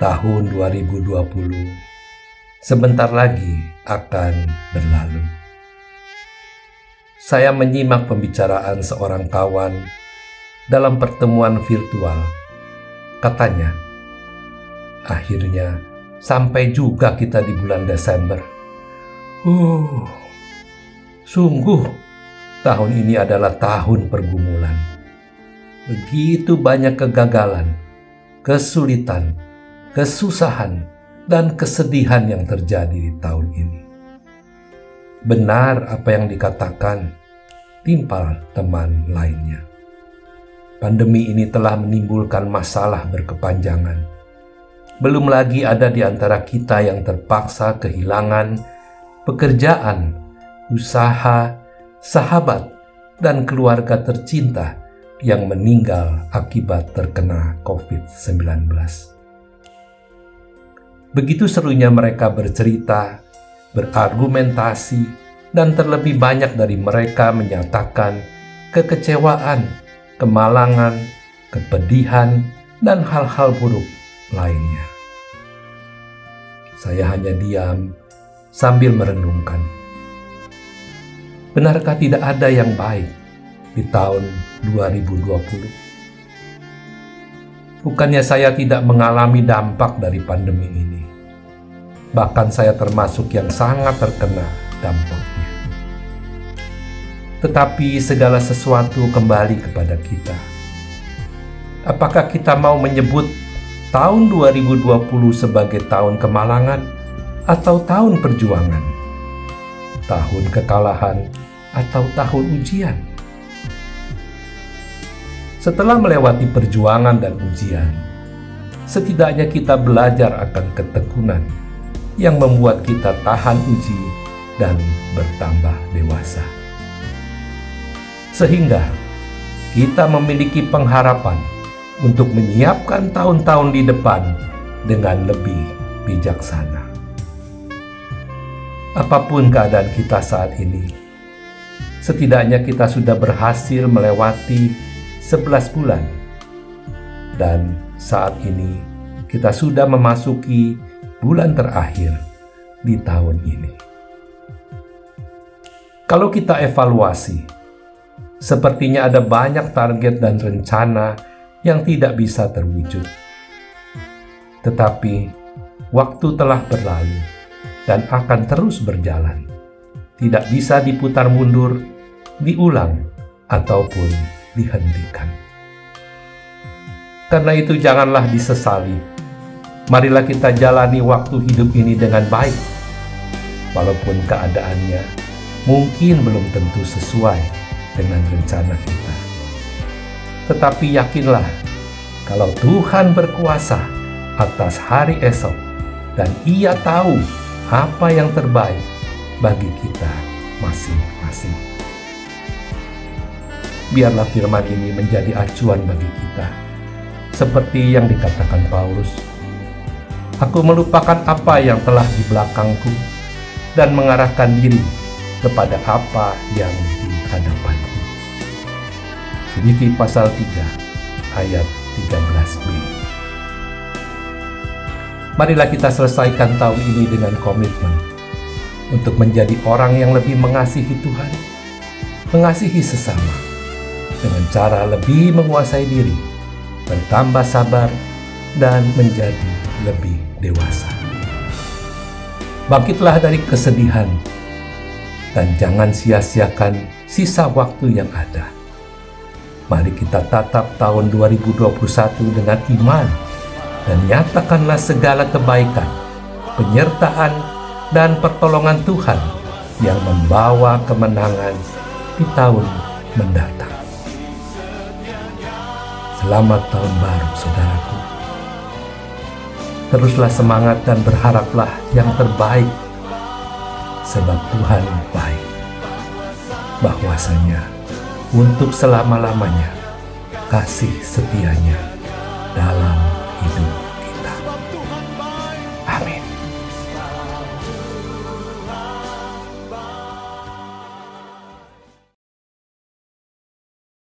tahun 2020 sebentar lagi akan berlalu. Saya menyimak pembicaraan seorang kawan dalam pertemuan virtual. Katanya, akhirnya sampai juga kita di bulan Desember. Uh, sungguh tahun ini adalah tahun pergumulan. Begitu banyak kegagalan, kesulitan, kesusahan, dan kesedihan yang terjadi di tahun ini. Benar apa yang dikatakan timpal teman lainnya. Pandemi ini telah menimbulkan masalah berkepanjangan. Belum lagi ada di antara kita yang terpaksa kehilangan pekerjaan, usaha, sahabat, dan keluarga tercinta yang meninggal akibat terkena COVID-19. Begitu serunya mereka bercerita, berargumentasi, dan terlebih banyak dari mereka menyatakan kekecewaan, kemalangan, kepedihan, dan hal-hal buruk lainnya. Saya hanya diam sambil merenungkan. Benarkah tidak ada yang baik di tahun 2020? Bukannya saya tidak mengalami dampak dari pandemi ini. Bahkan saya termasuk yang sangat terkena dampaknya. Tetapi segala sesuatu kembali kepada kita. Apakah kita mau menyebut tahun 2020 sebagai tahun kemalangan atau tahun perjuangan? Tahun kekalahan atau tahun ujian? Setelah melewati perjuangan dan ujian, setidaknya kita belajar akan ketekunan yang membuat kita tahan uji dan bertambah dewasa. Sehingga kita memiliki pengharapan untuk menyiapkan tahun-tahun di depan dengan lebih bijaksana. Apa pun keadaan kita saat ini, setidaknya kita sudah berhasil melewati 11 bulan. Dan saat ini kita sudah memasuki bulan terakhir di tahun ini. Kalau kita evaluasi, sepertinya ada banyak target dan rencana yang tidak bisa terwujud. Tetapi waktu telah berlalu dan akan terus berjalan. Tidak bisa diputar mundur, diulang, ataupun dihentikan. Karena itu janganlah disesali. Marilah kita jalani waktu hidup ini dengan baik. Walaupun keadaannya mungkin belum tentu sesuai dengan rencana kita. Tetapi yakinlah kalau Tuhan berkuasa atas hari esok dan ia tahu apa yang terbaik bagi kita masing-masing biarlah firman ini menjadi acuan bagi kita. Seperti yang dikatakan Paulus, Aku melupakan apa yang telah di belakangku dan mengarahkan diri kepada apa yang di hadapanku. Filipi pasal 3 ayat 13b. Marilah kita selesaikan tahun ini dengan komitmen untuk menjadi orang yang lebih mengasihi Tuhan, mengasihi sesama, dengan cara lebih menguasai diri, bertambah sabar, dan menjadi lebih dewasa. Bangkitlah dari kesedihan dan jangan sia-siakan sisa waktu yang ada. Mari kita tatap tahun 2021 dengan iman dan nyatakanlah segala kebaikan, penyertaan, dan pertolongan Tuhan yang membawa kemenangan di tahun mendatang. Selamat tahun baru, saudaraku. Teruslah semangat dan berharaplah yang terbaik, sebab Tuhan baik. Bahwasanya untuk selama-lamanya kasih setianya